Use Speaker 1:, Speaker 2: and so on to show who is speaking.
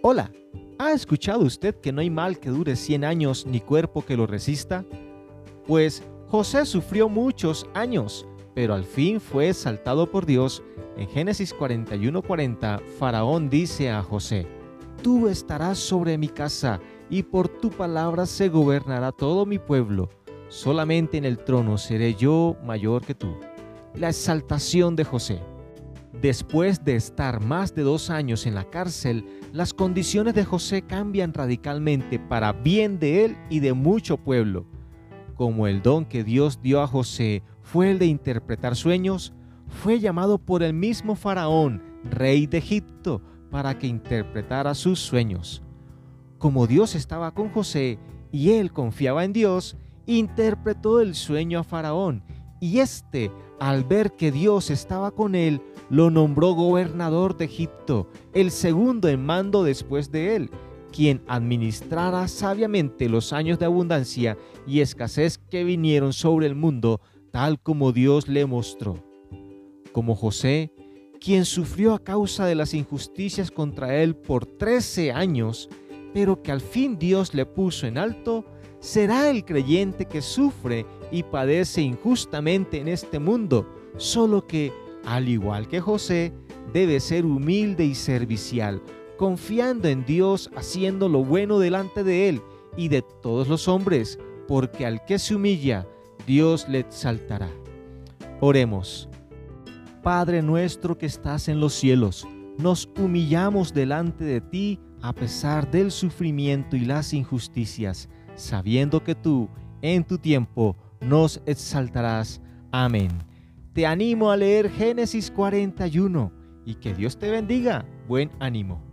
Speaker 1: Hola, ¿ha escuchado usted que no hay mal que dure 100 años ni cuerpo que lo resista? Pues José sufrió muchos años, pero al fin fue exaltado por Dios. En Génesis 41:40, Faraón dice a José, Tú estarás sobre mi casa, y por tu palabra se gobernará todo mi pueblo. Solamente en el trono seré yo mayor que tú. La exaltación de José. Después de estar más de dos años en la cárcel, las condiciones de José cambian radicalmente para bien de él y de mucho pueblo. Como el don que Dios dio a José fue el de interpretar sueños, fue llamado por el mismo faraón, rey de Egipto, para que interpretara sus sueños. Como Dios estaba con José y él confiaba en Dios, interpretó el sueño a faraón, y éste, al ver que Dios estaba con él, lo nombró gobernador de Egipto, el segundo en mando después de él, quien administrara sabiamente los años de abundancia y escasez que vinieron sobre el mundo, tal como Dios le mostró. Como José, quien sufrió a causa de las injusticias contra él por trece años, pero que al fin Dios le puso en alto, será el creyente que sufre y padece injustamente en este mundo, solo que al igual que José, debe ser humilde y servicial, confiando en Dios, haciendo lo bueno delante de Él y de todos los hombres, porque al que se humilla, Dios le exaltará. Oremos. Padre nuestro que estás en los cielos, nos humillamos delante de ti a pesar del sufrimiento y las injusticias, sabiendo que tú, en tu tiempo, nos exaltarás. Amén te animo a leer Génesis 41 y que Dios te bendiga. Buen ánimo.